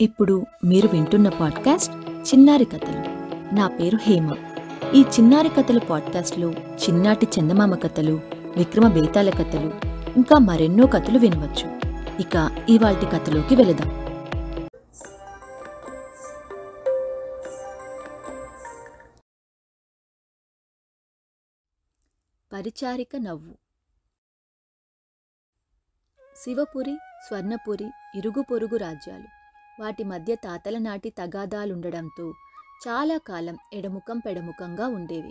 ఇప్పుడు మీరు వింటున్న పాడ్కాస్ట్ చిన్నారి కథలు. నా పేరు హేమ. ఈ చిన్నారి కథలు పాడ్కాస్ట్లో చిన్నాటి చందమామ కథలు విక్రమ బేతాల కథలు ఇంకా మరెన్నో కథలు వినవచ్చు. ఇక ఇవాల్టి కథలోకి వెళదాం. పరిచారిక నవ్వు. శివపురి స్వర్ణపురి ఇరుగు పొరుగు రాజ్యాలు. వాటి మధ్య తాతల నాటి తగాదాలుండడంతో చాలా కాలం ఎడముఖం పెడముఖంగా ఉండేవి.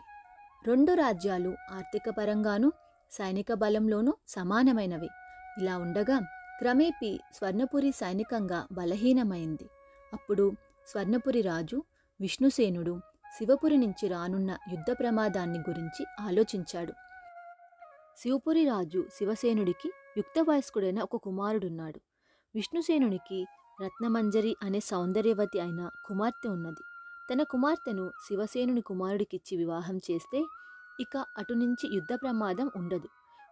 రెండు రాజ్యాలు ఆర్థికపరంగానూ సైనిక బలంలోనూ సమానమైనవి. ఇలా ఉండగా క్రమేపీ స్వర్ణపురి సైనికంగా బలహీనమైంది. అప్పుడు స్వర్ణపురి రాజు విష్ణుసేనుడు శివపురి నుంచి రానున్న యుద్ధ ప్రమాదాన్ని గురించి ఆలోచించాడు. శివపురి రాజు శివసేనుడికి యుక్త వయస్కుడైన ఒక కుమారుడున్నాడు. విష్ణుసేనునికి రత్నమంజరి అనే సౌందర్యవతి అయిన కుమార్తె ఉన్నది. తన కుమార్తెను శివసేనుని కుమారుడికిచ్చి వివాహం చేస్తే ఇక అటు నుంచి యుద్ధ ప్రమాదం ఉండదు.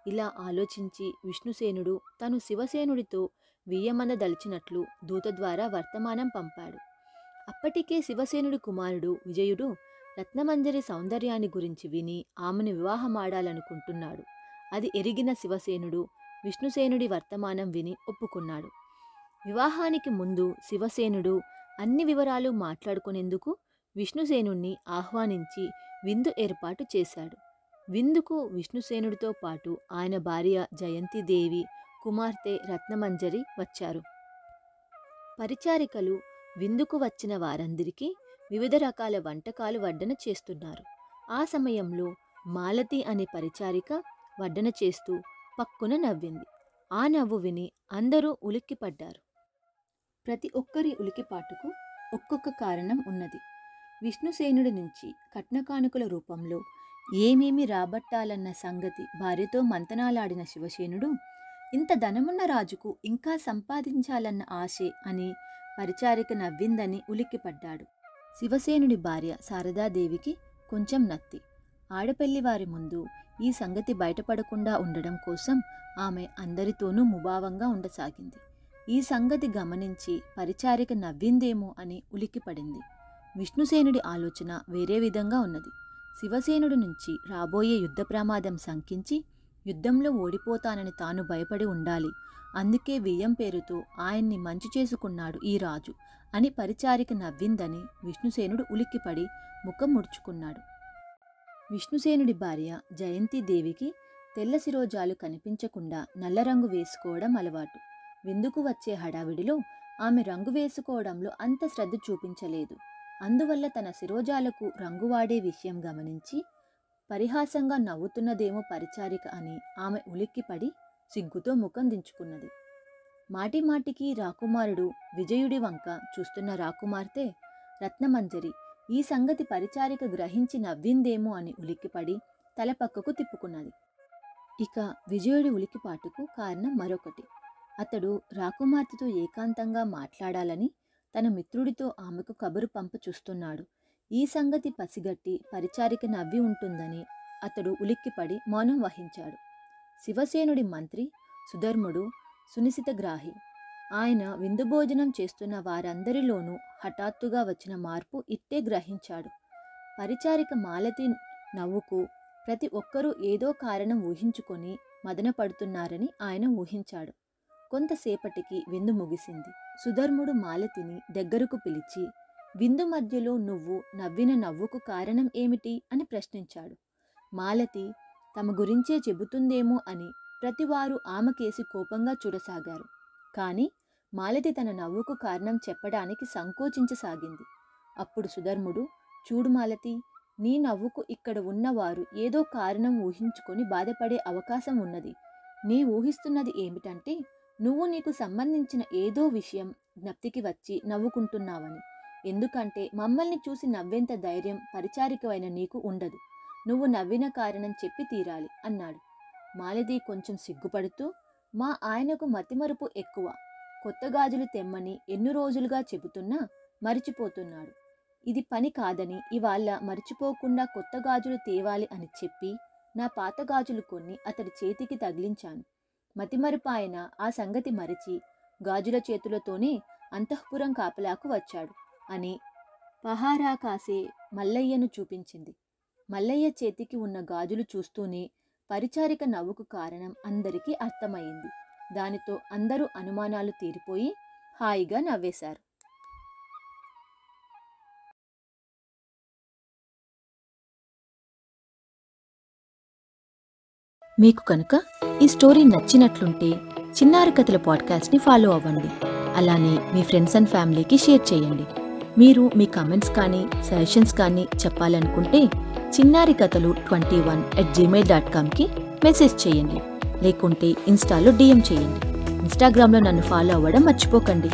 ఇలా ఆలోచించి విష్ణుసేనుడు తను శివసేనుడితో వియ్యమనదలిచినట్లు దూత ద్వారా వర్తమానం పంపాడు. అప్పటికే శివసేనుడి కుమారుడు విజయుడు రత్నమంజరి సౌందర్యాన్ని గురించి విని ఆమెను వివాహమాడాలనుకుంటున్నాడు. అది ఎరిగిన శివసేనుడు విష్ణుసేనుడి వర్తమానం విని ఒప్పుకున్నాడు. వివాహానికి ముందు శివసేనుడు అన్ని వివరాలు మాట్లాడుకునేందుకు విష్ణుసేనుణ్ణి ఆహ్వానించి విందు ఏర్పాటు చేశాడు. విందుకు విష్ణుసేనుడితో పాటు ఆయన భార్య జయంతిదేవి కుమార్తె రత్నమంజరి వచ్చారు. పరిచారికలు విందుకు వచ్చిన వారందరికీ వివిధ రకాల వంటకాలు వడ్డన చేస్తున్నారు. ఆ సమయంలో మాలతి అనే పరిచారిక వడ్డన చేస్తూ పక్కున నవ్వింది. ఆ నవ్వు విని అందరూ ఉలిక్కిపడ్డారు. ప్రతి ఒక్కరి ఉలికిపాటుకు ఒక్కొక్క కారణం ఉన్నది. విష్ణుసేనుడి నుంచి కట్నకానుకల రూపంలో ఏమేమి రాబట్టాలన్న సంగతి భార్యతో మంతనాలాడిన శివసేనుడు ఇంత ధనమున్న రాజుకు ఇంకా సంపాదించాలన్న ఆశే అని పరిచారిక నవ్విందని ఉలిక్కిపడ్డాడు శివసేనుడి భార్య శారదాదేవికి కొంచెం నత్తి. ఆడపల్లి వారి ముందు ఈ సంగతి బయటపడకుండా ఉండడం కోసం ఆమె అందరితోనూ ముభావంగా ఉండసాగింది. ఈ సంగతి గమనించి పరిచారిక నవ్విందేమో అని ఉలిక్కిపడింది. విష్ణుసేనుడి ఆలోచన వేరే విధంగా ఉన్నది. శివసేనుడి నుంచి రాబోయే యుద్ధ ప్రమాదం శంకించి యుద్ధంలో ఓడిపోతానని తాను భయపడి ఉండాలి. అందుకే వియ్యం పేరుతో ఆయన్ని మంచి చేసుకున్నాడు ఈ రాజు అని పరిచారిక నవ్విందని విష్ణుసేనుడు ఉలిక్కిపడి ముఖం ముడుచుకున్నాడు. విష్ణుసేనుడి భార్య జయంతిదేవికి తెల్ల శిరోజాలు కనిపించకుండా నల్ల రంగు వేసుకోవడం అలవాటు. విందుకు వచ్చే హడావిడిలో ఆమె రంగు వేసుకోవడంలో అంత శ్రద్ధ చూపించలేదు. అందువల్ల తన శిరోజాలకు రంగు వాడే విషయం గమనించి పరిహాసంగా నవ్వుతున్నదేమో పరిచారిక అని ఆమె ఉలిక్కిపడి సిగ్గుతో ముఖం దించుకున్నది. మాటిమాటికి రాకుమారుడు విజయుడి వంక చూస్తున్న రాకుమార్తె రత్నమంజరి ఈ సంగతి పరిచారిక గ్రహించి నవ్విందేమో అని ఉలిక్కిపడి తల పక్కకు తిప్పుకున్నది. ఇక విజయుడి ఉలికిపాటుకు కారణం మరొకటి. అతడు రాకుమార్తెతో ఏకాంతంగా మాట్లాడాలని తన మిత్రుడితో ఆమెకు కబురు పంప చూస్తున్నాడు. ఈ సంగతి పసిగట్టి పరిచారిక నవ్వి ఉంటుందని అతడు ఉలిక్కిపడి మౌనం వహించాడు. శివసేనుడి మంత్రి సుధర్ముడు సునిశితగ్రాహి ఆయన విందు భోజనం చేస్తున్న వారందరిలోనూ హఠాత్తుగా వచ్చిన మార్పు ఇట్టే గ్రహించాడు. పరిచారిక మాలతి నవ్వుకు ప్రతి ఒక్కరూ ఏదో కారణం ఊహించుకొని మదన పడుతున్నారని ఆయన ఊహించాడు. కొంతసేపటికి విందు ముగిసింది. సుధర్ముడు మాలతిని దగ్గరకు పిలిచి విందు మధ్యలో నువ్వు నవ్విన నవ్వుకు కారణం ఏమిటి? అని ప్రశ్నించాడు. మాలతి తమ గురించే చెబుతుందేమో అని ప్రతివారు ఆమెకేసి కోపంగా చూడసాగారు. కానీ మాలతి తన నవ్వుకు కారణం చెప్పడానికి సంకోచించసాగింది. అప్పుడు సుధర్ముడు చూడు మాలతి నీ నవ్వుకు ఇక్కడ ఉన్నవారు ఏదో కారణం ఊహించుకొని బాధపడే అవకాశం ఉన్నది. నీ ఊహిస్తున్నది ఏమిటంటే నువ్వు నీకు సంబంధించిన ఏదో విషయం జ్ఞప్తికి వచ్చి నవ్వుకుంటున్నావని. ఎందుకంటే మమ్మల్ని చూసి నవ్వేంత ధైర్యం పరిచారికమైన నీకు ఉండదు. నువ్వు నవ్విన కారణం చెప్పి తీరాలి అన్నాడు. మాలిది కొంచెం సిగ్గుపడుతూ మా ఆయనకు మతిమరుపు ఎక్కువ. కొత్త గాజులు తెమ్మని ఎన్ని రోజులుగా చెబుతున్నా మరిచిపోతున్నాడు. ఇది పని కాదని ఇవాళ మరిచిపోకుండా కొత్త గాజులు తేవాలి అని చెప్పి నా పాత గాజులు కొన్ని అతడి చేతికి తగిలించాను. మతిమరుపు ఆయన ఆ సంగతి మరిచి గాజుల చేతులతోనే అంతఃపురం కాపలాకు వచ్చాడు అని పహారా కాసే మల్లయ్యను చూపించింది. మల్లయ్య చేతికి ఉన్న గాజులు చూస్తూనే పరిచారిక నవ్వుకు కారణం అందరికీ అర్థమయ్యింది దానితో అందరూ అనుమానాలు తీరిపోయి హాయిగా నవ్వేశారు. మీకు కనుక ఈ స్టోరీ నచ్చినట్లుంటే చిన్నారి కథల పాడ్కాస్ట్ని ఫాలో అవ్వండి. అలానే మీ ఫ్రెండ్స్ అండ్ ఫ్యామిలీకి షేర్ చేయండి. మీరు మీ కామెంట్స్ కానీ సజెషన్స్ కానీ చెప్పాలనుకుంటే చిన్నారి కథలు twenty one at Gmail dot కామ్కి message చేయండి. లేకుంటే ఇన్స్టాలో డిఎం చేయండి. ఇన్స్టాగ్రామ్లో నన్ను ఫాలో అవ్వడం మర్చిపోకండి.